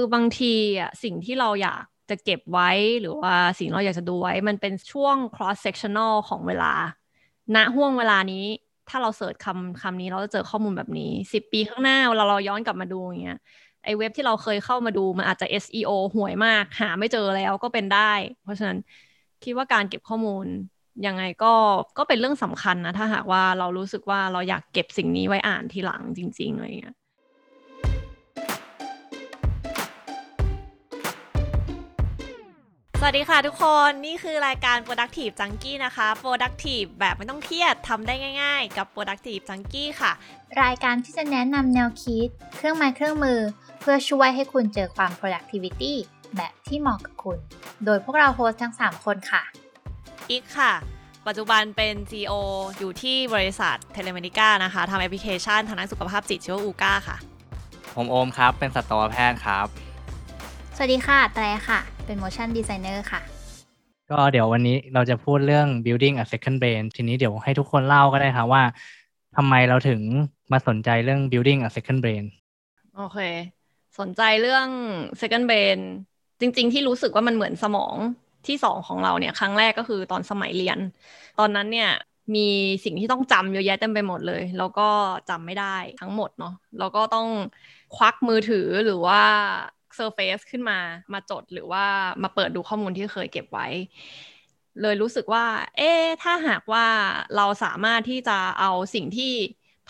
คือบางทีอะสิ่งที่เราอยากจะเก็บไว้หรือว่าสิ่งเราอยากจะดูไว้ มันเป็นช่วง cross sectional ของเวลา ณห่วงเวลานี้ ถ้าเราเสิร์ชคำคำนี้เราจะเจอข้อมูลแบบนี้สิบปีข้างหน้าเวลาเราย้อนกลับมาดูอย่างเงี้ยไอเว็บที่เราเคยเข้ามาดูมันอาจจะ SEO ห่วยมาก หาไม่เจอแล้วก็เป็นได้ เพราะฉะนั้นคิดว่าการเก็บข้อมูลยังไงก็ก็เป็นเรื่องสำคัญนะ ถ้าหากว่าเรารู้สึกว่าเราอยากเก็บสิ่งนี้ไว้อ่านทีหลังจริงๆอะไรเงี้ย สวัสดีค่ะทุกคนนี่คือรายการ Productive Junkie นะคะ Productive แบบไม่ต้องเครียดทำได้ง่ายๆ กับ Productive Junkie ค่ะ รายการที่จะแนะนำแนวคิด เครื่องไม้เครื่องมือ เพื่อช่วยให้คุณเจอความ productivity แบบที่เหมาะกับคุณ โดยพวกเรา host ทั้ง 3 คนค่ะ อิ๊กค่ะ ปัจจุบันเป็น CEO อยู่ที่บริษัท Telemedica นะคะทำแอปพลิเคชันทางด้านสุขภาพจิตชื่อว่า ooca ค่ะ ผมโอมครับ เป็นสัตวแพทย์ครับ สวัสดีค่ะ แตรค่ะ เป็น motion designer ค่ะ ก็เดี๋ยววันนี้เราจะพูดเรื่อง building a second brain ทีนี้เดี๋ยวให้ทุกคนเล่าก็ได้ครับว่าทำไมเราถึงมาสนใจเรื่อง building a second brain โอเค สนใจเรื่อง second brain จริง ๆ ที่รู้สึกว่ามันเหมือนสมองที่สองของเราเนี่ย ครั้งแรกก็คือตอนสมัยเรียน ตอนนั้นเนี่ยมีสิ่งที่ต้องจำเยอะแยะเต็มไปหมดเลย แล้วก็จำไม่ได้ทั้งหมดเนาะแล้วก็ต้องควักมือถือหรือว่า Surface ขึ้นมามาจดหรือว่ามาเปิดดูข้อมูลที่เคยเก็บไว้ เลยรู้สึกว่า เอ๊ถ้าหากว่าเราสามารถที่จะเอาสิ่งที่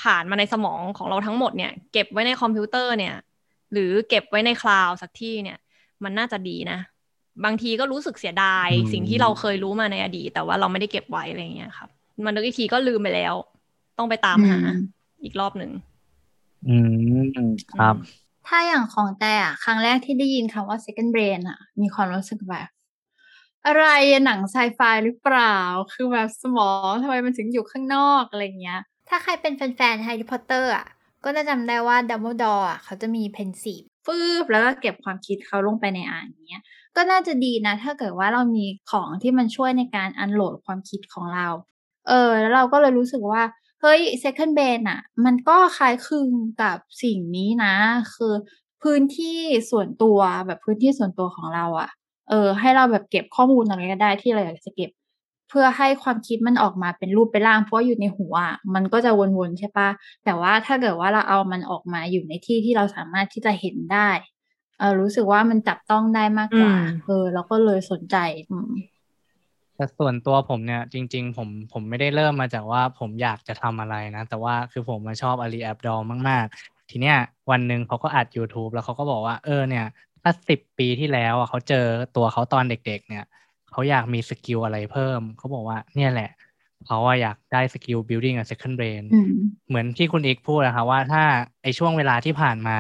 ผ่านมาในสมองของเราทั้งหมดเนี่ย เก็บไว้ในคอมพิวเตอร์เนี่ย หรือเก็บไว้ในคลาวด์สักที่เนี่ย มันน่าจะดีนะ บางทีก็รู้สึกเสียดาย สิ่งที่เราเคยรู้มาในอดีตแต่ว่าเราไม่ได้เก็บไว้อะไรเงี้ยครับมันนึกอีกทีก็ลืมไปแล้ว ต้องไปตามหาอีกรอบหนึ่งอืมครับ ถ้าอย่างของแต่อะครั้งแรกที่ได้ยินคำว่า second brain อะมีความรู้สึกแบบ อะไรหนังไซไฟหรือเปล่า คือแบบสมองทำไมมันถึงอยู่ข้างนอกอะไรเงี้ย ถ้าใครเป็นแฟนๆแฮร์รี่พอตเตอร์อะก็จะจำได้ว่าดัมเบิลดอร์อะเขาจะมี Pensieve ฟึบแล้วก็เก็บความคิดเขาลงไปในอ่างเงี้ย ก็น่าจะดีนะ ถ้าเกิดว่าเรามีของที่มันช่วยในการ unload ความคิดของเรา เออ แล้วเราก็เลยรู้สึกว่า เฮ้ย second brain อะมันก็คล้ายคลึงกับสิ่งนี้นะ คือพื้นที่ส่วนตัวแบบพื้นที่ส่วนตัวของเราอะเออ ให้เราแบบเก็บข้อมูลอะไรก็ได้ที่เราอยากจะเก็บ เพื่อให้ความคิดมันออกมาเป็นรูปเป็นร่าง เพราะว่าอยู่ในหัวอะมันก็จะวนๆใช่ปะแต่ว่าถ้าเกิดว่าเราเอามันออกมาอยู่ในที่ที่เราสามารถที่จะเห็นได้เออรู้สึกว่ามันจับต้องได้มากกว่า เออแล้วก็เลยสนใจอืม แต่ส่วนตัวผมเนี่ยจริง ๆ ผมผมไม่ได้เริ่มมาจากว่าผมอยากจะทำอะไรนะ แต่ว่าคือผมมาชอบ Ali Abdaal มาก ๆ ทีเนี้ยวันหนึ่งเขาก็อัด YouTube แล้วเขาก็บอกว่าเออเนี่ย ถ้าสิบปีที่แล้วอะเขาเจอตัวเขาตอนเด็ก ๆ เนี่ยเขาอยากมี skill อะไรเพิ่ม เขาบอกว่าเนี่ยแหละเขาอะอยากได้ skill building a second brain อืมเหมือนที่คุณอิ๊กพูดนะคะว่าถ้าไอช่วงเวลาที่ผ่านมา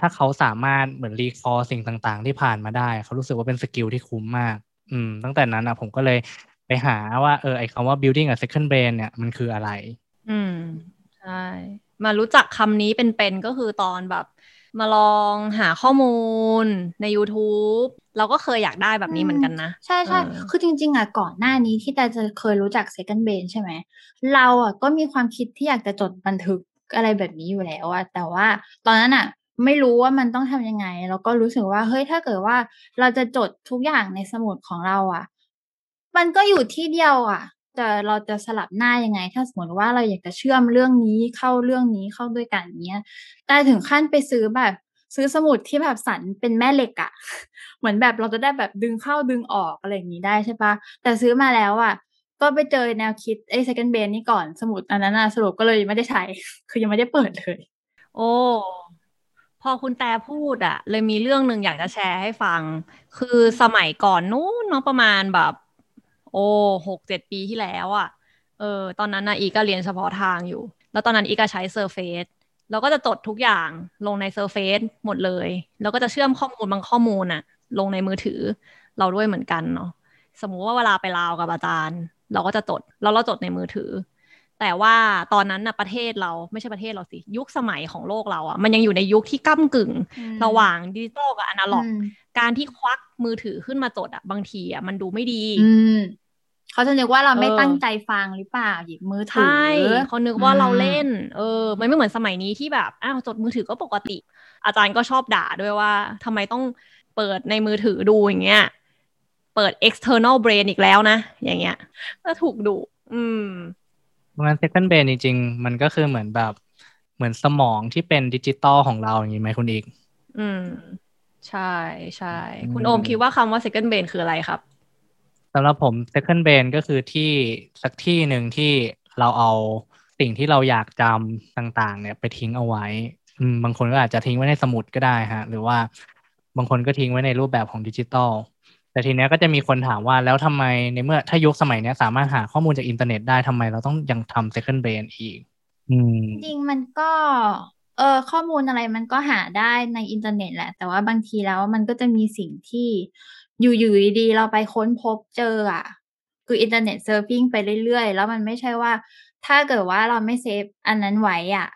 ถ้าเขาสามารถเหมือน record สิ่งต่าง ๆ ที่ผ่านมาได้ เขารู้สึกว่าเป็นสกิลที่คุ้มมาก อืม ตั้งแต่นั้นอะ ผมก็เลยไปหาว่าเออไอคำว่า building a second brain เนี่ยมันคืออะไร อืม ใช่ มารู้จักคำนี้เป็นๆก็คือตอนแบบ มาลองหาข้อมูลใน YouTube เราก็เคยอยากได้แบบนี้เหมือนกันนะ ใช่ใช่เออคือจริง ๆอะก่อนหน้านี้ที่แต่จะเคยรู้จัก second brain ใช่ไหม เราอะก็มีความคิดที่อยากจะจดบันทึกอะไรแบบนี้อยู่แล้วอะแต่ว่าตอนนั้นอะ ไม่รู้ว่ามันต้องทำยังไง แล้วก็รู้สึกว่าเฮ้ยถ้าเกิดว่าเราจะจดทุกอย่างในสมุดของเราอะ มันก็อยู่ที่เดียวอะแต่เราจะสลับหน้ายังไง ถ้าสมมติว่าเราอยากจะเชื่อมเรื่องนี้เข้าเรื่องนี้เข้าด้วยกันเนี้ยแต่ถึงขั้นไปซื้อแบบ ซื้อสมุดที่แบบสันเป็นแม่เหล็กอะเหมือนแบบเราจะได้แบบดึงเข้าดึงออกอะไรอย่างนี้ได้ใช่ปะแต่ซื้อมาแล้วอะก็ไปเจอแนวคิดไอ้ second brain นี่ก่อนสมุดอันนั้นอะสรุปก็เลยไม่ได้ใช้ คือยังไม่ได้เปิดเลย โอ้ พอคุณแต่พูดอะเลยมีเรื่องหนึ่งอยากจะแชร์ให้ฟัง คือสมัยก่อนนู้นเนาะประมาณแบบ โอ้หกเจ็ดปีที่แล้วอะเออตอนนั้นนะอีก็เรียนเฉพาะทางอยู่ แล้วตอนนั้นอีก็ใช้ Surface เราก็จะจดทุกอย่างลงใน Surface หมดเลย แล้วก็จะเชื่อมข้อมูลบางข้อมูลอะลงในมือถือเราด้วยเหมือนกันเนาะสมมุติว่าเวลาไปลาวกับอาจารย์ เราก็จะจดแล้วเราจดในมือถือ แต่ว่าตอนนั้นนะประเทศเราไม่ใช่ประเทศเราสิ ยุคสมัยของโลกเราอะ่ะ มันยังอยู่ในยุคที่ก้ากึ่งอืมระหว่างดิจิตอลกับอนาล็อกอืมการที่ควักมือถือขึ้นมาจดอะ่ะ บางทีอะ่ะมันดูไม่ดีอืมเขาจะนึกว่าเราไม่ตั้งใจฟังหรือเปล่าหยิบมือถือใช่เขานึกว่าเราเล่น เออ มันไม่เหมือนสมัยนี้ที่แบบอ้าวจดมือถือก็ปกติ อาจารย์ก็ชอบด่าด้วยว่าทำไมต้องเปิดในมือถือดูอย่างเงี้ยเปิด external brain อีกแล้วนะอย่างเงี้ยก็ถูกดุอืม เพราะงั้น second brain จริงๆ มันก็คือเหมือนแบบเหมือนสมองที่เป็นดิจิตอลของเราอย่างนี้ไหมคุณอีก อืม ใช่ใช่คุณโอมคิดว่าคำว่า second brain คืออะไรครับสำหรับผม second brain ก็คือที่สักที่หนึ่งที่เราเอาสิ่งที่เราอยากจำต่างๆ เนี่ยไปทิ้งเอาไว้อืมบางคนก็อาจจะทิ้งไว้ในสมุดก็ได้ฮะ หรือว่าบางคนก็ทิ้งไว้ในรูปแบบของดิจิตอล แต่ทีเนี้ยก็จะมีคนถามว่าแล้วทำไมในเมื่อถ้ายุคสมัยเนี้ยสามารถหาข้อมูลจากอินเทอร์เน็ตได้ทำไมเราต้องยังทำ second brain อีกจริงมันก็เออข้อมูลอะไรมันก็หาได้ในอินเทอร์เน็ตแหละ แต่ว่าบางทีแล้วมันก็จะมีสิ่งที่อยู่ๆดีๆเราไปค้นพบเจออะ คือ internet surfing ไปเรื่อยๆ แล้วมันไม่ใช่ว่า ถ้าเกิดว่าเราไม่ save อันนั้นไว้อะ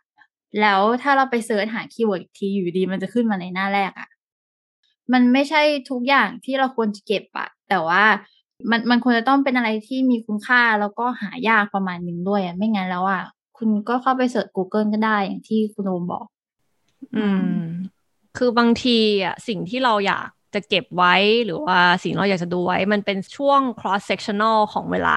แล้วถ้าเราไป search หา keyword อีกทีอยู่ดีมันจะขึ้นมาในหน้าแรกอะ มันไม่ใช่ทุกอย่างที่เราควรจะเก็บอะแต่ว่ามันมันควรจะต้องเป็นอะไรที่มีคุณค่าแล้วก็หายากประมาณหนึ่งด้วยอะไม่งั้นแล้วอะคุณก็เข้าไปเสิร์ช Google ก็ได้อย่างที่คุณโอมบอก อืม คือบางทีอะสิ่งที่เราอยากจะเก็บไว้หรือว่าสิ่งเราอยากจะดูไว้ มันเป็นช่วง cross sectional ของเวลา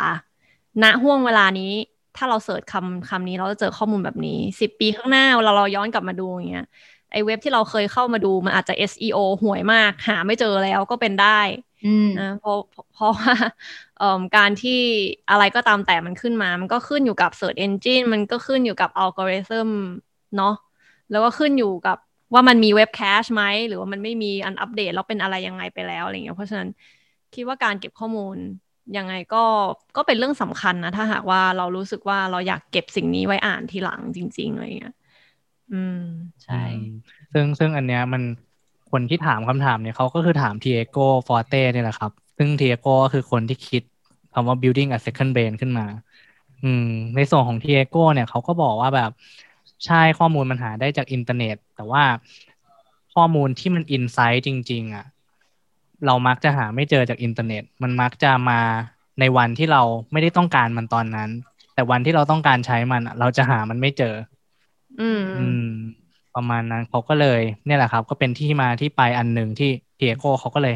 ณห่วงเวลานี้ ถ้าเราเสิร์ชคำคำนี้เราจะเจอข้อมูลแบบนี้สิบปีข้างหน้าเวลาเราย้อนกลับมาดูอย่างเงี้ย ไอเว็บที่เราเคยเข้ามาดูมันอาจจะ SEO ห่วยมาก หาไม่เจอแล้วก็เป็นได้อืมนะเพราะเพราะว่าเอ่อการที่อะไรก็ตามแต่มันขึ้นมา มันก็ขึ้นอยู่กับ Search Engine มันก็ขึ้นอยู่กับอัลกอริทึมเนาะแล้วก็ขึ้นอยู่กับว่ามันมีเว็บแคชไหม หรือว่ามันไม่มีอันอัปเดตแล้วเป็นอะไรยังไงไปแล้วอะไรเงี้ยเพราะฉะนั้นคิดว่าการเก็บข้อมูลยังไงก็ก็เป็นเรื่องสำคัญนะ ถ้าหากว่าเรารู้สึกว่าเราอยากเก็บสิ่งนี้ไว้อ่านทีหลังจริง ๆอะไรเงี้ย อืมใช่ ซึ่งซึ่งอันเนี้ยมันคนที่ถามคำถามเนี่ยเขาก็คือถาม Tiago Forte เนี่ยแหละครับ ซึ่ง Tiago ก็คือคนที่คิดคำว่า building a second brain ขึ้นมา อืม ในส่วนของ Tiago เนี่ยเขาก็บอกว่าแบบใช่ข้อมูลมันหาได้จากอินเทอร์เน็ต แต่ว่าข้อมูลที่มัน insight จริง ๆอะเรามักจะหาไม่เจอจากอินเทอร์เน็ต มันมักจะมาในวันที่เราไม่ได้ต้องการมันตอนนั้น แต่วันที่เราต้องการใช้มัน เราจะหามันไม่เจอ อืมอืม ประมาณนั้นเขาก็เลย เนี่ยแหละครับ ก็เป็นที่มาที่ไปอันหนึ่งที่ Tiago เขาก็เลย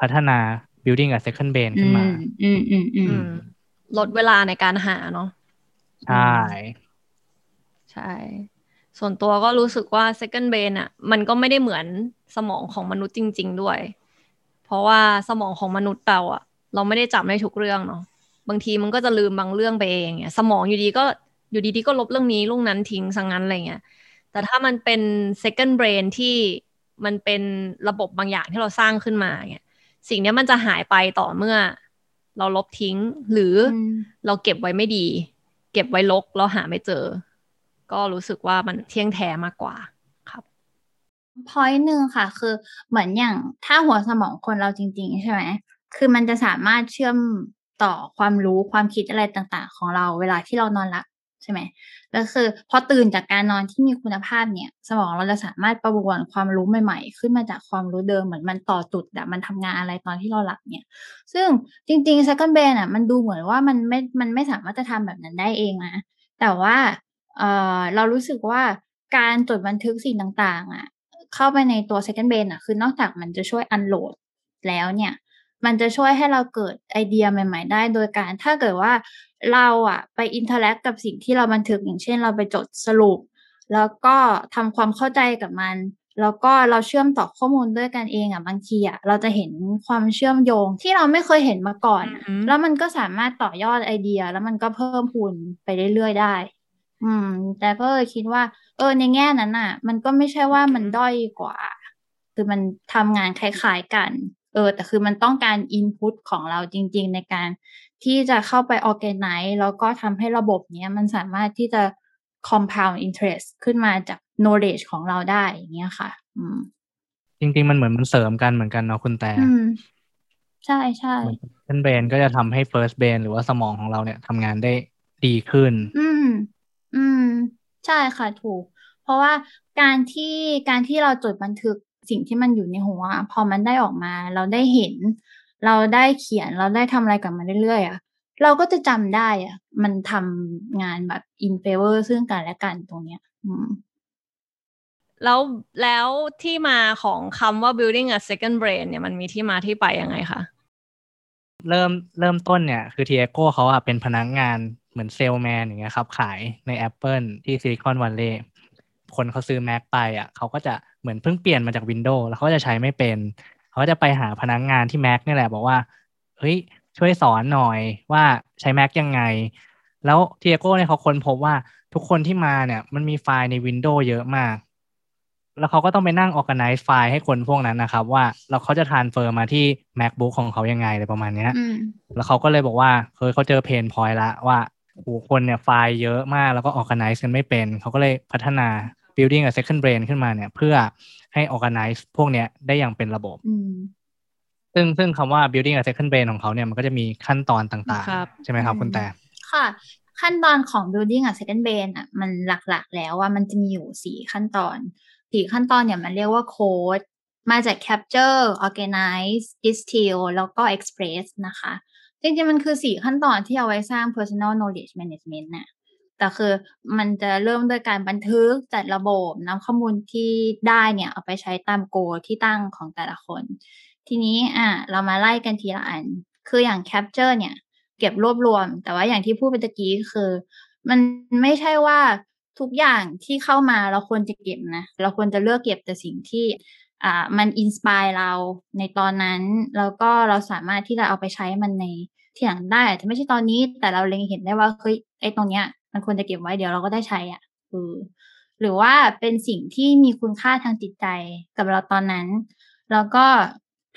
พัฒนา building a second brain ขึ้นมาอืมอืมอืมอืมลดเวลาในการหาเนาะใช่ ใช่ ส่วนตัวก็รู้สึกว่า second brain อะ มันก็ไม่ได้เหมือนสมองของมนุษย์จริง ๆ ด้วย เพราะว่าสมองของมนุษย์เราอะ เราไม่ได้จำได้ทุกเรื่องเนาะบางทีมันก็จะลืมบางเรื่องไปเองเนี่ยสมองอยู่ดีก็ อยู่ดีๆก็ลบเรื่องนี้เรื่องนั้นทิ้งสังงั้นอะไรเงี้ยแต่ถ้ามันเป็น second brain ที่มันเป็นระบบบางอย่างที่เราสร้างขึ้นมาเนี่ยสิ่งเนี้ยมันจะหายไปต่อเมื่อ เราลบทิ้ง หรือออืมเราเก็บไว้ไม่ดี เก็บไว้ลกแล้วหาไม่เจอ ก็รู้สึกว่ามันเที่ยงแท้มากกว่าครับพอยต์หนึ่งค่ะ คือเหมือนอย่างถ้าหัวสมองคนเราจริง ๆ ใช่ไหมคือมันจะสามารถเชื่อมต่อความรู้ความคิดอะไรต่าง ๆ ของเราเวลาที่เรานอนหลับ ใช่ไหมแล้วคือพอตื่นจากการนอนที่มีคุณภาพเนี่ย สมองเราจะสามารถประมวลความรู้ใหม่ๆ ขึ้นมาจากความรู้เดิมเหมือนมันต่อจุดอะมันทำงานอะไรตอนที่เราหลับเนี่ย ซึ่งจริงๆ second brain อะมันดูเหมือนว่ามันไม่ มันไม่สามารถจะทำแบบนั้นได้เองนะ แต่ว่าเออเรารู้สึกว่าการจดบันทึกสิ่งต่างๆอะเข้าไปในตัว second brain อะคือนอกจากมันจะช่วย unload แล้วเนี่ยมันจะช่วยให้เราเกิดไอเดียใหม่ ๆ ได้ โดยการถ้าเกิดว่า เราอะไป interact กับสิ่งที่เราบันทึกอย่างเช่น เราไปจดสรุป แล้วก็ทำความเข้าใจกับมัน แล้วก็เราเชื่อมต่อข้อมูลด้วยกันเองอะบางทีอะเราจะเห็นความเชื่อมโยงที่เราไม่เคยเห็นมาก่อนอะอือฮึแล้วมันก็สามารถต่อยอดไอเดีย แล้วมันก็เพิ่มพูนไปเรื่อยๆได้ อืม แต่ก็เลยคิดว่า เออในแง่นั้นน่ะมันก็ไม่ใช่ว่ามันด้อยกว่า คือมันทำงานคล้ายๆกัน เออ แต่คือมันต้องการอินพุตของเราจริง ๆ ในการ ที่จะเข้าไป organize แล้วก็ทำให้ระบบเนี้ยมันสามารถที่จะ compound interest ขึ้นมาจาก knowledge ของเราได้อย่างเงี้ยค่ะ อืม จริง ๆ มันเหมือนมันเสริมกันเหมือนกันเนาะคุณแต่อืมใช่ใช่เหมือน second brain ก็จะทำให้ first brain หรือว่าสมองของเราเนี่ยทำงานได้ดีขึ้น อืม อืม ใช่ค่ะถูก เพราะว่าการที่การที่เราจดบันทึกสิ่งที่มันอยู่ในหัวอะพอมันได้ออกมาเราได้เห็น เราได้เขียนเราได้ทำอะไรกับมันเรื่อยๆอะเราก็จะจำได้อะมันทำงานแบบ in favor ซึ่งกันและกันตรงเนี้ย อืมแล้วแล้วที่มาของคำว่า building a second brain เนี่ยมันมีที่มาที่ไปยังไงคะเริ่มเริ่มต้นเนี่ย คือทีเอโก้เขาอะเป็นพนักงานเหมือนเซลแมนอย่างเงี้ยครับ ขายใน Apple ที่ซิลิคอนวัลเลย์คนเขาซื้อ Mac ไปอะเขาก็จะเหมือนเพิ่งเปลี่ยนมาจาก Windows แล้วเขาจะใช้ไม่เป็น เขาก็จะไปหาพนักงานที่ Mac นี่แหละบอกว่าเฮ้ยช่วยสอนหน่อยว่าใช้ Mac ยังไง แล้ว Tiago เนี่ยเขาค้นพบว่าทุกคนที่มาเนี่ย มันมีไฟล์ใน Windows เยอะมาก แล้วเขาก็ต้องไปนั่ง organize ไฟล์ให้คนพวกนั้นนะครับ ว่าเราเขาจะ transfer มาที่ MacBook ของเขายังไงอะไรประมาณเนี้ยอืมแล้วเขาก็เลยบอกว่าเคยเขาเจอ pain point ละว่าโหคนเนี่ยไฟล์เยอะมากแล้วก็ organize กันไม่เป็น เขาก็เลยพัฒนา building a second brain ขึ้นมาเนี่ยเพื่อให้ organize พวกเนี้ยได้อย่างเป็นระบบอืมซึ่งซึ่งคำว่า building a second brain ของเขาเนี่ยมันก็จะมีขั้นตอนต่างครับๆใช่ไหมครับคุณแต่ ค่ะ ขั้นตอนของ building อะ second brain อะมันหลักๆ แล้วว่ามันจะมีอยู่สี่ขั้นตอนสี่ขั้นตอนเนี่ยมันเรียกว่า code มาจาก capture organize distill แล้วก็ express นะคะจริงๆมันคือสี่ขั้นตอนที่เอาไว้สร้าง personal knowledge management น่ะ แต่คือมันจะเริ่มด้วยการบันทึกจัดระบบนำข้อมูลที่ได้เนี่ยเอาไปใช้ตามโกที่ตั้งของแต่ละคน ทีนี้อะเรามาไล่กันทีละอัน คืออย่าง capture เนี่ย เก็บรวบรวม แต่ว่าอย่างที่พูดไปตะกี้คือ มันไม่ใช่ว่าทุกอย่างที่เข้ามาเราควรจะเก็บนะ เราควรจะเลือกเก็บแต่สิ่งที่อ่ามันอินสปายเราในตอนนั้น แล้วก็เราสามารถที่จะเอาไปใช้มันในที่หลังได้อาจจะไม่ใช่ตอนนี้แต่เราเล็งเห็นได้ว่าเฮ้ยไอ้ตรงเนี้ย มันควรจะเก็บไว้เดี๋ยวเราก็ได้ใช้อะเออหรือว่าเป็นสิ่งที่มีคุณค่าทางจิตใจกับเราตอนนั้น แล้วก็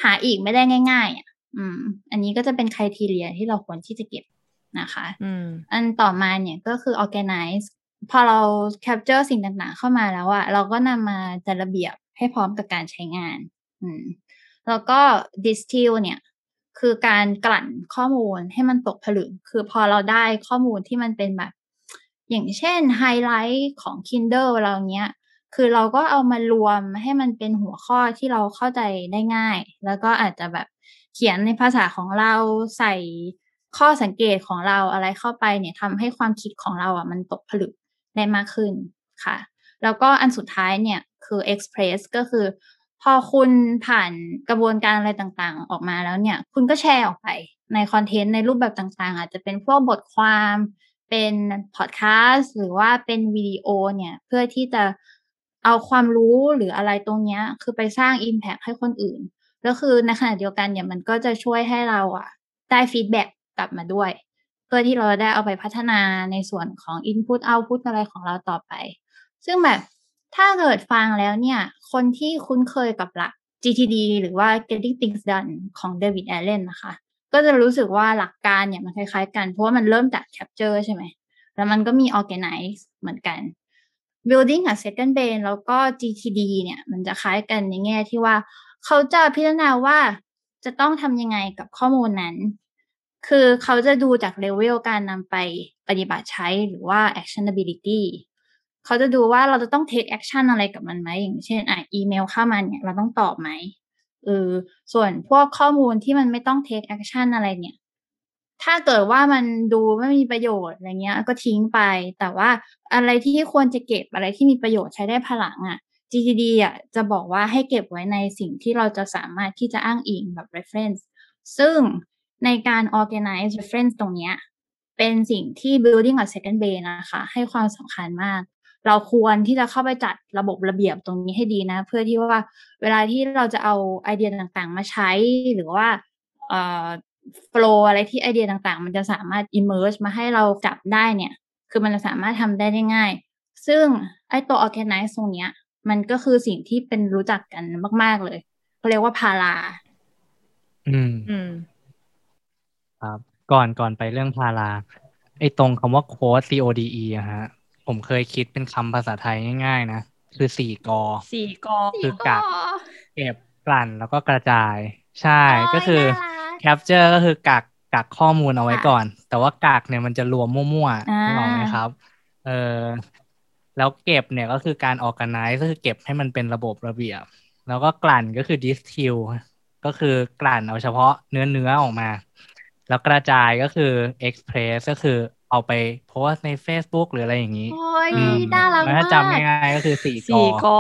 หาอีกไม่ได้ง่าย ๆอะอืม อันนี้ก็จะเป็นคุณทีเรียที่เราควรที่จะเก็บนะคะอืมอันต่อมาเนี่ยก็คือ organize พอเรา capture สิ่งต่างๆ เข้ามาแล้วอะเราก็นำมาจัดระเบียบให้พร้อมกับการใช้งาน อืม แล้วก็ distill เนี่ย คือการกลั่นข้อมูลให้มันตกผลึก คือพอเราได้ข้อมูลที่มันเป็นแบบ อย่างเช่นไฮไลท์ของ Kindle เราเนี้ย คือเราก็เอามารวมให้มันเป็นหัวข้อที่เราเข้าใจได้ง่าย แล้วก็อาจจะแบบเขียนในภาษาของเราใส่ข้อสังเกตของเราอะไรเข้าไปเนี่ยทำให้ความคิดของเราอะมันตกผลึกได้มากขึ้นค่ะ แล้วก็อันสุดท้ายเนี่ยคือ express ก็คือ พอคุณผ่านกระบวนการอะไรต่างๆ ออกมาแล้วเนี่ย คุณก็แชร์ออกไปในคอนเทนต์ในรูปแบบต่างๆ อาจจะเป็นพวกบทความ เป็นพอดแคสต์หรือว่าเป็นวิดีโอเนี่ยเพื่อที่จะเอาความรู้หรืออะไรตรงเนี้ย คือไปสร้าง Impact ให้คนอื่น แล้วคือในขณะเดียวกันเนี่ยมันก็จะช่วยให้เราอะได้ feedback กลับมาด้วย เพื่อที่เราได้เอาไปพัฒนาในส่วนของ Input Output อะไรของเราต่อไป ซึ่งแบบถ้าเกิดฟังแล้วเนี่ย คนที่คุ้นเคยกับหลัก GTD หรือว่า Getting Things Done ของ David Allen นะคะ ก็จะรู้สึกว่าหลักการเนี่ยมันคล้ายๆกัน เพราะว่ามันเริ่มจาก Capture ใช่ไหม แล้วมันก็มี Organize เหมือนกัน Building กับ Second Brain แล้วก็ GTD เนี่ย มันจะคล้ายกันในแง่ที่ว่าเขาจะพิจารณาว่าจะต้องทำยังไงกับข้อมูลนั้น คือเขาจะดูจากเลเวลการนำไปปฏิบัติใช้หรือว่า actionability เขาจะดูว่าเราจะต้อง take action อะไรกับมันไหมอย่างเช่นอะอีเมลเข้ามาเนี่ยเราต้องตอบไหม เออส่วนพวกข้อมูลที่มันไม่ต้อง take action อะไรเนี่ย ถ้าเกิดว่ามันดูไม่มีประโยชน์อะไรเงี้ย ก็ทิ้งไป แต่ว่าอะไรที่ควรจะเก็บอะไรที่มีประโยชน์ใช้ได้พลังอะ GTD อะจะบอกว่าให้เก็บไว้ในสิ่งที่เราจะสามารถที่จะอ้างอิงแบบ reference ซึ่งในการ organize reference ตรงเนี้ยเป็นสิ่งที่ building a second brain นะคะ ให้ความสำคัญมาก เราควรที่จะเข้าไปจัดระบบระเบียบตรงนี้ให้ดีนะ เพื่อที่ว่าเวลาที่เราจะเอาไอเดียต่างๆ มาใช้หรือว่าเอ่อ flow อะไรที่ไอเดียต่างๆ มันจะสามารถ emerge มาให้เราจับได้เนี่ย คือมันจะสามารถทำได้ได้ง่าย ซึ่งไอตัว organize ตรงเนี้ย มันก็คือสิ่งที่เป็นรู้จักกันมาก ๆเลยเขาเรียกว่าพาราอืมอืมครับก่อนก่อนไปเรื่องพาราไอ้ตรงคำว่าโค้ด C O D E อะฮะ ผมเคยคิดเป็นคำภาษาไทยง่ายๆ นะ คือสี่กอสี่กอคือกักเก็บกลั่นแล้วก็กระจาย ใช่ก็คือ capture ก็คือกักกักข้อมูลเอาไว้ก่อน แต่ว่ากักเนี่ยมันจะรวมมั่วอ่าๆนึกออกไหมครับ เออแล้วเก็บเนี่ยก็คือการ organize ก็คือเก็บให้มันเป็นระบบระเบียบ แล้วก็กลั่นก็คือ distill ก็คือกลั่นเอาเฉพาะเนื้อเนื้อออกมา แล้วกระจายก็คือ express ก็คือ เอาไปโพสใน Facebook หรืออะไรอย่างนี้โอ้ยอืมน่ารักแล้วมาถ้ากจำง่ายๆก็คือสี่กสี่กอ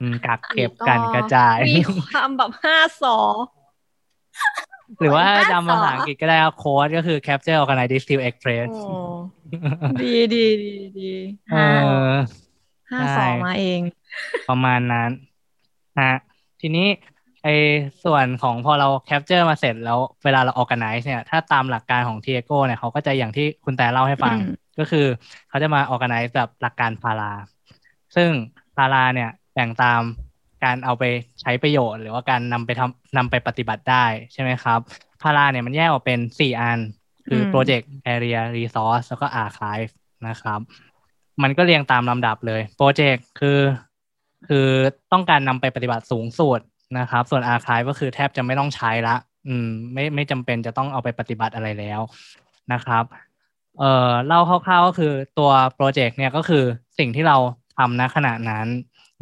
อืมกักเก็บกันกระจายมีความแบบห้าสอหรือว่าห้าจำภาษาสออังกฤษก็ได้ครับโค้ดก็คือ capture organize distill express โอ้ดีดีดีดีเออห้าใช่สอมาเอง ประมาณนั้นฮะทีนี้ ไอ้ส่วนของพอเรา capture มาเสร็จแล้วเวลาเรา organize เนี่ย ถ้าตามหลักการของ Tiago เนี่ยเขาก็จะอย่างที่คุณแต่เล่าให้ฟังอืมก็คือเขาจะมา organize แบบหลักการพารา ซึ่งพาราเนี่ยแบ่งตามการเอาไปใช้ประโยชน์ หรือว่าการนำไปทำนำไปปฏิบัติได้ใช่ไหมครับพาราเนี่ยมันแยกออกเป็นสี่อัน คืออืม Project Area Resource แล้วก็ Archive นะครับ มันก็เรียงตามลำดับเลยโปรเจกต์คือ คือต้องการนำไปปฏิบัติสูงสุด นะครับ ส่วน Archive ก็คือแทบจะไม่ต้องใช้ละ อืม ไม่ไม่จำเป็นจะต้องเอาไปปฏิบัติอะไรแล้วนะครับ เอ่อเล่าคร่าวๆก็คือตัวโปรเจกต์เนี่ยก็คือสิ่งที่เราทำณขณะนั้น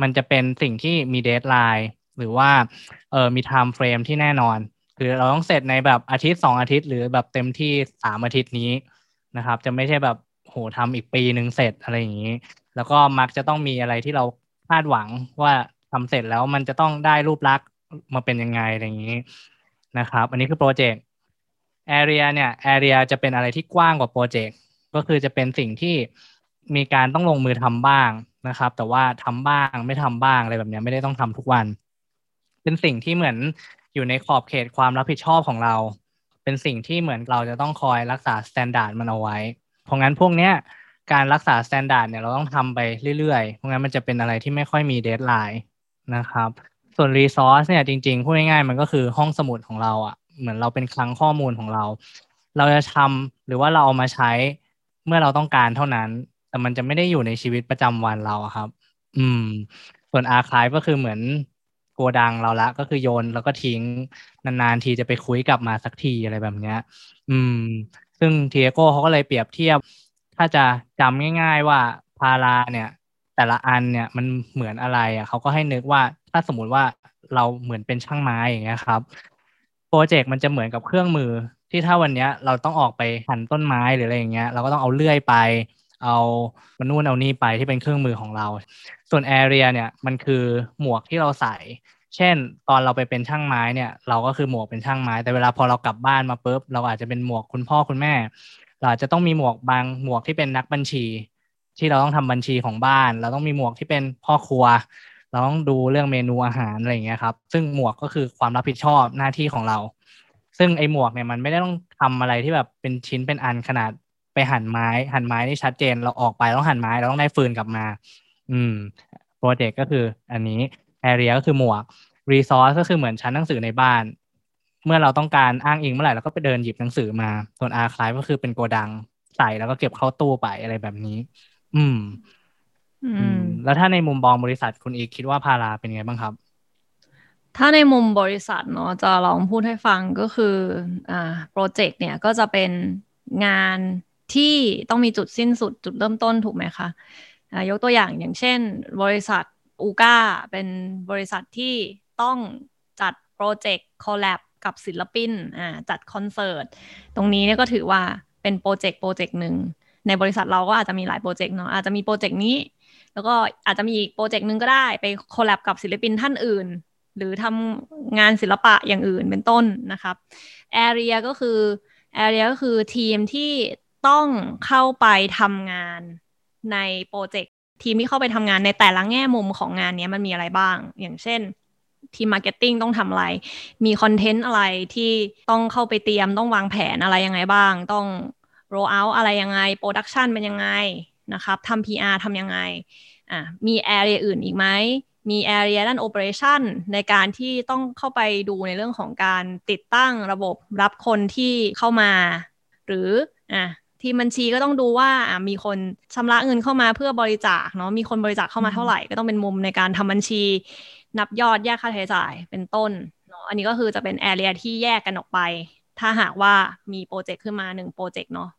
มันจะเป็นสิ่งที่มี deadline หรือว่าเอ่อมี time frame ที่แน่นอนคือเราต้องเสร็จในแบบอาทิตย์สองอาทิตย์ หรือแบบเต็มที่สามอาทิตย์นี้นะครับ จะไม่ใช่แบบโหทำอีกปีหนึ่งเสร็จอะไรอย่างนี้ แล้วก็มักจะต้องมีอะไรที่เราคาดหวังว่า ทำเสร็จแล้วมันจะต้องได้รูปลักษณ์มาเป็นยังไงอะไรอย่างนี้นะครับ อันนี้คือโปรเจกต์ area เนี่ย area จะเป็นอะไรที่กว้างกว่าโปรเจกต์ก็คือจะเป็นสิ่งที่มีการต้องลงมือทำบ้างนะครับ แต่ว่าทำบ้างไม่ทำบ้างอะไรแบบนี้ไม่ได้ต้องทำทุกวัน เป็นสิ่งที่เหมือนอยู่ในขอบเขตความรับผิดชอบของเรา เป็นสิ่งที่เหมือนเราจะต้องคอยรักษา standard มันเอาไว้ เพราะงั้นพวกเนี้ยการรักษา standard เนี่ยเราต้องทำไปเรื่อยๆ เพราะงั้นมันจะเป็นอะไรที่ไม่ค่อยมี deadline นะครับ ส่วน resource เนี่ยจริงๆพูดง่ายๆมันก็คือห้องสมุดของเราอะ่ะ เหมือนเราเป็นคลังข้อมูลของเรา เราจะทำหรือว่าเราเอามาใช้เมื่อเราต้องการเท่านั้น แต่มันจะไม่ได้อยู่ในชีวิตประจำวันเราครับ อืม ส่วนอาคายก็คือเหมือนโกดังเราละก็คือโยนแล้วก็ทิ้งนานๆทีจะไปคุยกลับมาสักทีอะไรแบบเนี้ย อืม ซึ่งเทียโก้เขาก็เลยเปรียบเทียบ ถ้าจะจำง่าย ๆว่าพาราเนี่ย แต่ละอันเนี่ยมันเหมือนอะไรอะเขาก็ให้นึกว่าถ้าสมมติว่าเราเหมือนเป็นช่างไม้อย่างเงี้ยครับโปรเจกต์มันจะเหมือนกับเครื่องมือที่ถ้าวันเนี้ยเราต้องออกไปหั่นต้นไม้หรืออะไรอย่างเงี้ยเราก็ต้องเอาเลื่อยไป เอามันนู่นเอานี่ไปที่เป็นเครื่องมือของเรา ส่วนแอเรียเนี่ยมันคือหมวกที่เราใส่ เช่น ตอนเราไปเป็นช่างไม้เนี่ย เราก็คือหมวกเป็นช่างไม้ แต่เวลาพอเรากลับบ้านมาปุ๊บเราอาจจะเป็นหมวกคุณพ่อคุณแม่ เราอาจจะต้องมีหมวกบางหมวกที่เป็นนักบัญชี ที่เราต้องทำบัญชีของบ้าน เราต้องมีหมวกที่เป็นพ่อครัว เราต้องดูเรื่องเมนูอาหารอะไรอย่างเงี้ยครับ ซึ่งหมวกก็คือความรับผิดชอบหน้าที่ของเรา ซึ่งไอ้หมวกเนี่ยมันไม่ได้ต้องทำอะไรที่แบบเป็นชิ้นเป็นอันขนาดไปหั่นไม้หั่นไม้นี่ชัดเจน เราออกไปต้องหั่นไม้เราต้องได้ฟืนกลับมา อืมโปรเจกต์ก็คืออันนี้ area ก็คือหมวก resource ก็คือเหมือนชั้นหนังสือในบ้าน เมื่อเราต้องการอ้างอิงเมื่อไหร่เราก็ไปเดินหยิบหนังสือมาส่วน archive ก็คือเป็นโกดังใส่แล้วก็เก็บเข้าตู้ไปอะไรแบบนี้ อืม อือืมมแล้วถ้าในมุมมองบริษัทคุณอีกคิดว่าพาราเป็นไงบ้างครับ ถ้าในมุมบริษัทเนาะจะลองพูดให้ฟังก็คืออ่าโปรเจกต์เนี่ยก็จะเป็นงานที่ต้องมีจุดสิ้นสุดจุดเริ่มต้นถูกไหมคะอ่ายกตัวอย่างอย่างเช่น บริษัท ooca เป็นบริษัทที่ต้องจัดโปรเจกต์ collab กับศิลปินอ่าจัดคอนเสิร์ต ตรงนี้เนี่ยก็ถือว่าเป็นโปรเจกต์โปรเจกต์หนึ่ง ในบริษัทเราก็อาจจะมีหลายโปรเจกต์เนาะอาจจะมีโปรเจกต์นี้ แล้วก็อาจจะมีอีกโปรเจกต์หนึ่งก็ได้ไป collab กับศิลปินท่านอื่น หรือทำงานศิลปะอย่างอื่นเป็นต้นนะครับ area ก็คือ area ก็คือทีมที่ต้องเข้าไปทำงานในโปรเจกต์ทีมที่เข้าไปทำงานในแต่ละแง่มุมของงานนี้มันมีอะไรบ้าง อย่างเช่นทีม marketing ต้องทำอะไร มีคอนเทนต์อะไรที่ต้องเข้าไปเตรียมต้องวางแผนอะไรยังไงบ้าง ต้อง roll out อะไรยังไง production เป็นยังไงนะครับทำ PR ทำยังไงอะมี area อื่นอีกไหมมี area ด้าน operation ในการที่ต้องเข้าไปดูในเรื่องของการติดตั้งระบบรับคนที่เข้ามา หรืออะทีมบัญชีก็ต้องดูว่าอะมีคนชำระเงินเข้ามาเพื่อบริจาคเนาะมีคนบริจาคเข้ามาเท่าไหร่ ก็ต้องเป็นมุมในการทำบัญชี นับยอดแยกค่าใช้จ่ายเป็นต้นเนาะอันนี้ก็คือจะเป็น area ที่แยกกันออกไป ถ้าหากว่ามีโปรเจกต์ขึ้นมาหนึ่งโปรเจกต์เนาะ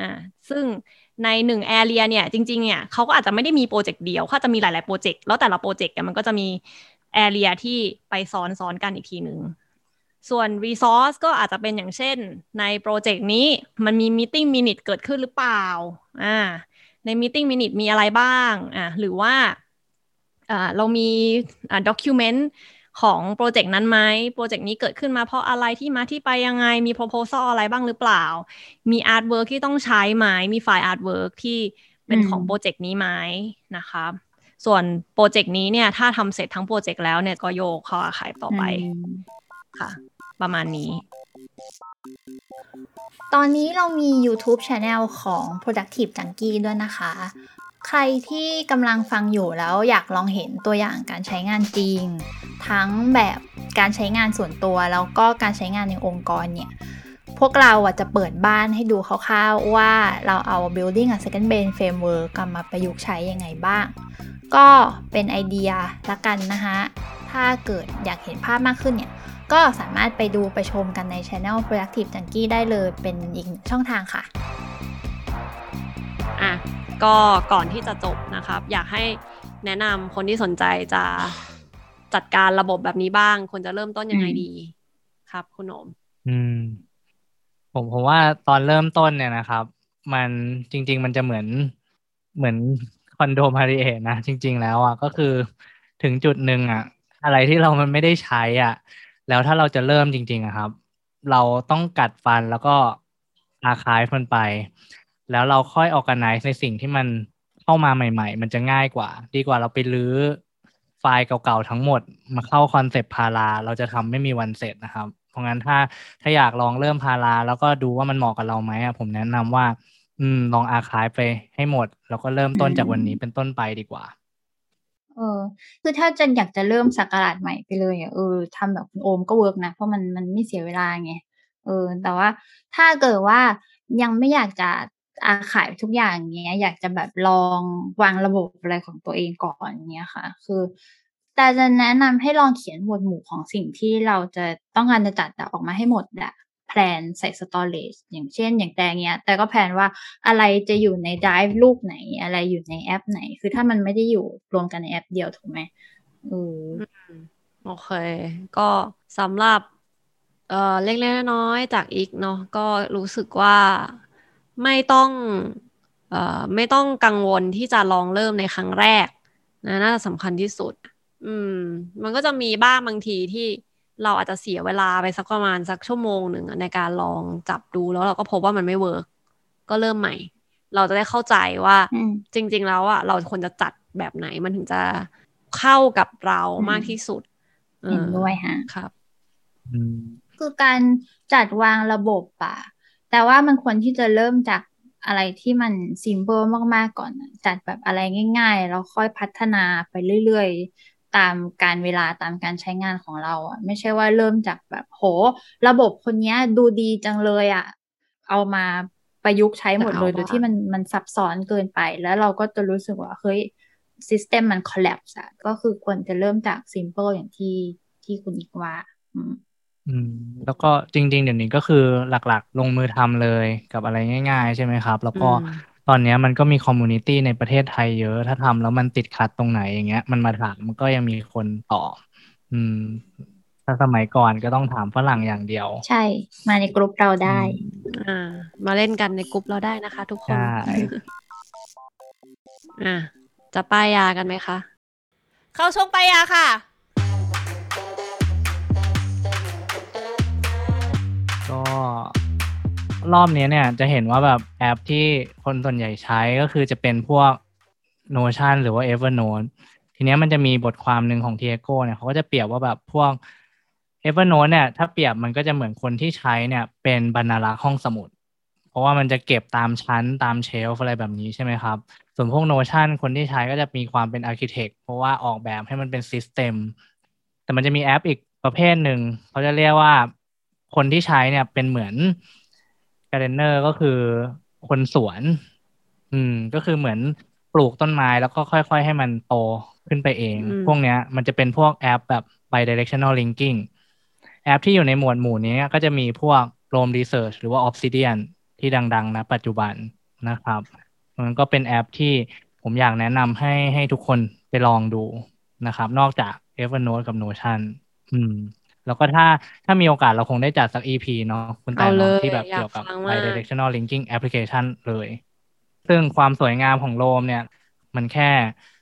อ่าซึ่งในหนึ่ง area เนี่ยจริงๆเนี่ยเขาก็อาจจะไม่ได้มีโปรเจกต์เดียวเขาจะมีหลายๆโปรเจกต์แล้วแต่ละโปรเจกต์มันก็จะมี area ที่ไปซ้อนซ้อนกันอีกทีหนึ่งส่วน resource ก็อาจจะเป็นอย่างเช่นในโปรเจกต์นี้มันมี meeting minute เกิดขึ้นหรือเปล่าอ่าใน meeting minute มีอะไรบ้างอ่าหรือว่าอ่าเรามีอ่า document ของโปรเจกต์นั้นไหมโปรเจกต์นี้เกิดขึ้นมาเพราะอะไรที่มาที่ไปยังไง มี proposal อะไรบ้างหรือเปล่า มี artwork ที่ต้องใช้ไหมมีไฟล์ artwork ที่เป็นของโปรเจกต์นี้ไหมนะคะส่วนโปรเจกต์นี้เนี่ยถ้าทำเสร็จทั้งโปรเจกต์แล้วเนี่ยก็โยกเข้าอาคายต่อไปค่ะ ประมาณนี้ ตอนนี้เรามี YouTube Channel ของ Productive Junkie ด้วยนะคะ ใครที่กำลังฟังอยู่แล้วอยากลองเห็นตัวอย่างการใช้งานจริง ทั้งแบบการใช้งานส่วนตัวแล้วก็การใช้งานในองค์กรเนี่ย พวกเราจะเปิดบ้านให้ดูคร่าวๆว่าเราเอา building a second brain framework กลับมาประยุกต์ใช้ยังไงบ้าง ก็เป็นไอเดียละกันนะคะถ้าเกิดอยากเห็นภาพมากขึ้นเนี่ย ก็สามารถไปดูไปชมกันใน Channel Productive Junkie ได้เลยเป็นอีกช่องทางค่ะ อะ ก็ก่อนที่จะจบนะครับ อยากให้แนะนำคนที่สนใจจะจัดการระบบแบบนี้บ้างควรจะเริ่มต้นยังไงดีครับ คุณโอมอืม ผมผมว่าตอนเริ่มต้นเนี่ยนะครับ มันจริง ๆ มันจะเหมือนเหมือนคอนโดมาริเอนะจริง ๆ แล้วอะก็คือถึงจุดหนึ่งอะ อะไรที่เรามันไม่ได้ใช้อะ แล้วถ้าเราจะเริ่มจริง ๆอะครับ เราต้องกัดฟันแล้วก็อาคายมันไป แล้วเราค่อยออกกันไนในสิ่งที่มันเข้ามาใหม่ ๆ มันจะง่ายกว่า ดีกว่าเราไปรื้อไฟล์เก่าๆทั้งหมด มาเข้าคอนเซปต์พาราเราจะทำไม่มีวันเสร็จนะครับ เพราะงั้นถ้าถ้าอยากลองเริ่มพาราแล้วก็ดูว่ามันเหมาะกับเราไหมอะผมแนะนำว่า อืมลองอาคายไปให้หมด แล้วก็เริ่มต้นจากวันนี้เป็นต้นไปดีกว่าเออคือถ้าจะอยากจะเริ่มจัดการใหม่ไปเลยอะเออทำแบบคุณโอมก็ work นะ เพราะมันมันไม่เสียเวลาไงเออ แต่ว่าถ้าเกิดว่ายังไม่อยากจะ อาขายทุกอย่างเงี้ย อยากจะแบบลองวางระบบอะไรของตัวเองก่อนเงี้ยค่ะ คือแต่จะแนะนำให้ลองเขียนหมวดหมู่ของสิ่งที่เราจะต้องการจะจัดออกมาให้หมดอะแพลนใส่สตอเรจอย่างเช่น อย่างแต่เงี้ย แต่ก็แพลนว่าอะไรจะอยู่ใน Drive รูปไหน อะไรอยู่ในแอปไหน คือถ้ามันไม่ได้อยู่รวมกันในแอปเดียวถูกไหมเออโอเค ก็สำหรับ เอ่อเล็กๆน้อยๆจากอีกเนาะก็รู้สึกว่า ไม่ต้องเอ่อไม่ต้องกังวลที่จะลองเริ่มในครั้งแรกนะน่าจะสำคัญที่สุด อืม มันก็จะมีบ้างบางทีที่เราอาจจะเสียเวลาไปสักประมาณสักชั่วโมงหนึ่งในการลองจับดูแล้วเราก็พบว่ามันไม่เวิร์กก็เริ่มใหม่ เราจะได้เข้าใจว่าอืมจริง ๆ แล้วอะเราควรจะจัดแบบไหนมันถึงจะเข้ากับเรามากที่สุดเห็นด้วยฮะครับอืมคือการจัดวางระบบอะ แต่ว่ามันควรที่จะเริ่มจากอะไรที่มัน simple มากๆก่อนอะจัดแบบอะไรง่าย ๆ แล้วค่อยพัฒนาไปเรื่อยๆ ตามการเวลาตามการใช้งานของเราอะไม่ใช่ว่าเริ่มจากแบบโห ระบบคนเนี้ยดูดีจังเลยอะเอามาประยุกต์ใช้หมดเลยจะเอาโดยที่มันมันซับซ้อนเกินไป แล้วเราก็จะรู้สึกว่า เฮ้ย system มัน collapse อะก็คือควรจะเริ่มจาก simple อย่างที่ที่คุณอีกว่า อืม อืม แล้วก็จริง ๆ เดี๋ยวนี้ก็คือหลักๆ ลงมือทำเลยกับอะไรง่าย ๆ ใช่ไหมครับ แล้วก็อืมตอนเนี้ยมันก็มีคอมมูนิตี้ในประเทศไทยเยอะ ถ้าทำแล้วมันติดขัดตรงไหนอย่างเงี้ย มันมาถามมันก็ยังมีคนตอบอืม ถ้าสมัยก่อนก็ต้องถามฝรั่งอย่างเดียว ใช่ มาในกลุ่มเราได้ อ่า มาเล่นกันในกลุ่มเราได้นะคะ ทุกคน ใช่ อะจะป้ายยากันไหมคะ เข้าช่วงป้ายยาค่ะ รอบนี้เนี่ยจะเห็นว่าแบบแอปที่คนส่วนใหญ่ใช้ก็คือจะเป็นพวก Notion หรือว่า Evernote ทีเนี้ยมันจะมีบทความหนึ่งของ Tiago เนี่ยเขาก็จะเปรียบว่าแบบพวก Evernote เนี่ยถ้าเปรียบมันก็จะเหมือนคนที่ใช้เนี่ยเป็นบรรณารักษ์ห้องสมุด เพราะว่ามันจะเก็บตามชั้นตามเชลฟ์อะไรแบบนี้ใช่ไหมครับ ส่วนพวก Notion คนที่ใช้ก็จะมีความเป็น Architect เพราะว่าออกแบบให้มันเป็น System แต่มันจะมีแอปอีกประเภทหนึ่งเขาจะเรียกว่า คนที่ใช้เนี่ยเป็นเหมือน gardener ก็คือคนสวน อืม ก็คือเหมือนปลูกต้นไม้แล้วก็ค่อย ๆ ให้มันโตขึ้นไปเองอืมพวกเนี้ย มันจะเป็นพวกแอปแบบ bidirectional linking แอปที่อยู่ในหมวดหมู่นี้ก็จะมีพวก Rome Research หรือว่า Obsidian ที่ดัง ๆ นะ ปัจจุบันนะครับ มันก็เป็นแอปที่ผมอยากแนะนำให้ให้ทุกคนไปลองดูนะครับ นอกจาก Evernote กับ Notion อืม แล้วก็ถ้าถ้ามีโอกาสเราคงได้จัดสัก EP เนาะคุณแต่เอาเลเนาะยที่แบบอยากเกี่ยวกับฟังมาก bidirectional linking application เลย ซึ่งความสวยงามของโรมเนี่ย มันแค่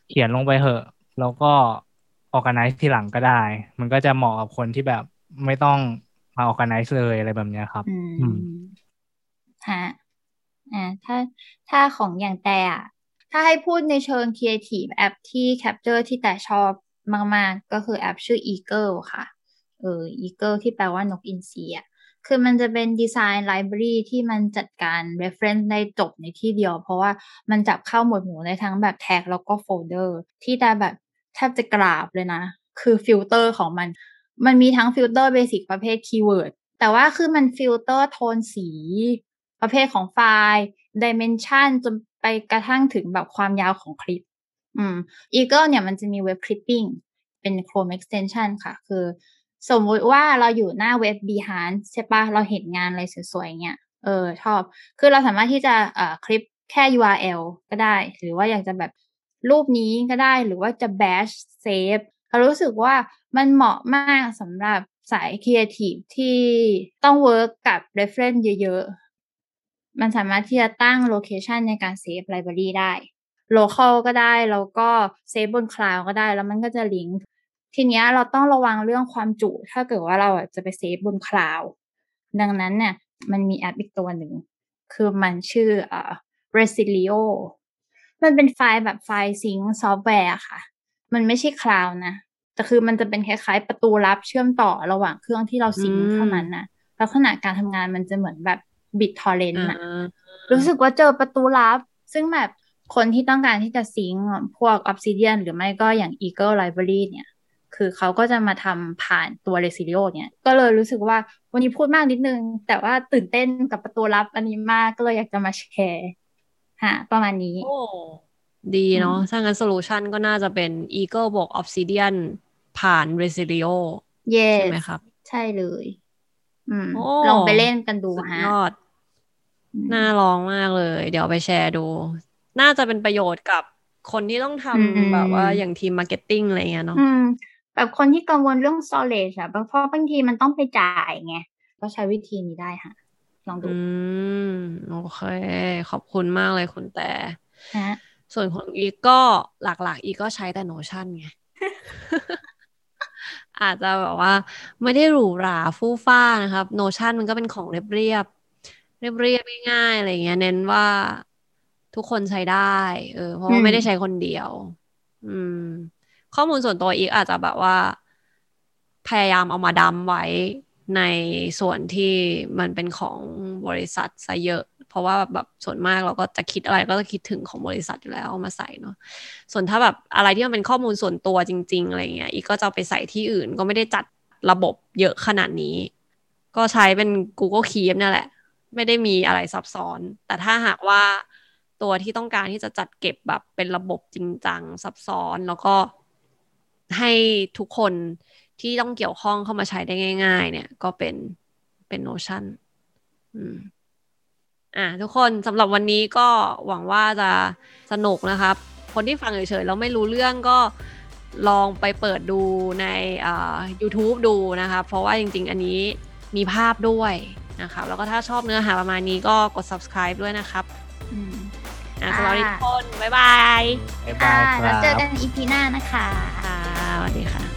เขียนลงไปเหอะ แล้วก็ organize ทีหลังก็ได้ มันก็จะเหมาะกับคนที่แบบไม่ต้องมา organize เลยอะไรแบบเนี้ยครับอือืมมฮะอ่าถ้าถ้าของอย่างแต่อะถ้าให้พูดในเชิง Creative แอปที่ Capture ที่แต่ชอบมาก ๆ ก็คือแอปชื่อ Eagle ค่ะ เออ Eagle ที่แปลว่านกอินทรีอะคือมันจะเป็นดีไซน์ไลบรารีที่มันจัดการ reference ได้จบในที่เดียว เพราะว่ามันจับเข้าหมวดหมู่ได้ทั้งแบบ tag แล้วก็โฟลเดอร์ ที่แต่แบบแทบจะกราบเลยนะ คือฟิลเตอร์ของมัน มันมีทั้ง filter basic ประเภท keyword แต่ว่าคือมันฟิลเตอร์โทนสี ประเภทของไฟล์ dimension จนไปกระทั่งถึงแบบความยาวของคลิป อืม Eagle เนี่ยมันจะมี web clipping เป็น Chrome extension ค่ะ คือ สมมติว่าเราอยู่หน้าเว็บ Behance ใช่ปะเราเห็นงานอะไรสวยๆเงี้ยเออชอบ คือเราสามารถที่จะเอ่อคลิปแค่ URL ก็ได้ หรือว่าอยากจะแบบรูปนี้ก็ได้หรือว่าจะ batch save เรารู้สึกว่ามันเหมาะมากสำหรับสายครีเอทีฟที่ต้อง work กับ reference เยอะๆ มันสามารถที่จะตั้ง location ในการเซฟ library ได้ local ก็ได้ แล้วก็เซฟบน cloud ก็ได้ แล้วมันก็จะลิงก์ ทีเนี้ยเราต้องระวังเรื่องความจุ ถ้าเกิดว่าเราอะจะไปเซฟบน cloudดังนั้นเนี่ยมันมีแอปอีกตัวหนึ่ง คือมันชื่อเอ่อ Resilio มันเป็นไฟล์แบบ file sync software ค่ะ มันไม่ใช่ cloud นะ แต่คือมันจะเป็นคล้ายๆ ประตูลับเชื่อมต่อระหว่างเครื่องที่เรา sync อืมเท่านั้นนะแล้วขณะการทำงานมันจะเหมือนแบบ BitTorrent อ่าอะรู้สึกว่าเจอประตูลับ ซึ่งแบบคนที่ต้องการที่จะ sync พวก Obsidian หรือไม่ก็อย่าง Eagle Library เนี่ย คือเขาก็จะมาทำผ่านตัว Resilio เนี่ย ก็เลยรู้สึกว่าวันนี้พูดมากนิดนึง แต่ว่าตื่นเต้นกับประตูลับอันนี้มากก็เลยอยากจะมาแชร์ฮะประมาณนี้ โอ้ ดีเนาะอืมถ้างั้นโซลูชันก็น่าจะเป็น Eagle บวก Obsidian ผ่าน Resilio ใช่ yes ไหมครับ ใช่เลย อืมโอ้ลองไปเล่นกันดูสุดฮะยอดอืมน่าลองมากเลย เดี๋ยวไปแชร์ดู น่าจะเป็นประโยชน์กับคนที่ต้องทอืมำแบบว่าอย่างทีม marketing อะไรเงี้ยเนาะอืม แบบคนที่กังวลเรื่อง storage อะเพราะบางทีมันต้องไปจ่ายไงก็ใช้วิธีนี้ได้ค่ะ ลองดู อืม โอเค ขอบคุณมากเลยคุณแต่ฮะส่วนของอีกก็หลักๆ อีกก็ใช้แต่ Notion ไง อาจจะแบบว่า ไม่ได้หรูหราฟู่ฟ้านะครับ Notion มันก็เป็นของเรียบเรียบเรียบเรียบๆง่ายๆอะไรเงี้ย เน้นว่าทุกคนใช้ได้ เออ เพราะว่าอืมไม่ได้ใช้คนเดียว อืม ข้อมูลส่วนตัวอีกอาจจะแบบว่า พยายามเอามาดัมไว้ในส่วนที่มันเป็นของบริษัทซะเยอะ เพราะว่าแบบส่วนมากเราก็จะคิดอะไรก็จะคิดถึงของบริษัทอยู่แล้วเอามาใส่เนาะส่วนถ้าแบบอะไรที่มันเป็นข้อมูลส่วนตัวจริง ๆ อะไรเงี้ยอีกก็จะไปใส่ที่อื่นก็ไม่ได้จัดระบบเยอะขนาดนี้ ก็ใช้เป็น Google Keep เนี่ยแหละ ไม่ได้มีอะไรซับซ้อน แต่ถ้าหากว่าตัวที่ต้องการที่จะจัดเก็บแบบเป็นระบบจริงจังซับซ้อนแล้วก็ ให้ทุกคนที่ต้องเกี่ยวข้องเข้ามาใช้ได้ง่าย ๆ เนี่ยก็เป็นเป็น Notion อืมอะทุกคนสำหรับวันนี้ก็หวังว่าจะสนุกนะครับ คนที่ฟังเฉยๆแล้วไม่รู้เรื่องก็ลองไปเปิดดูในอ่า YouTube ดูนะครับเพราะว่าจริงๆ อันนี้มีภาพด้วยนะครับแล้วก็ถ้าชอบเนื้อหาประมาณนี้ก็กด subscribe ด้วยนะครับ อืม อะสำหรับวันนี้ค่ะทุกคน บ๊ายบาย บ๊ายค่ะบายคแล้วเจอรักับนอีพีหน้านะคะ ค่ะสวัสดีค่ะ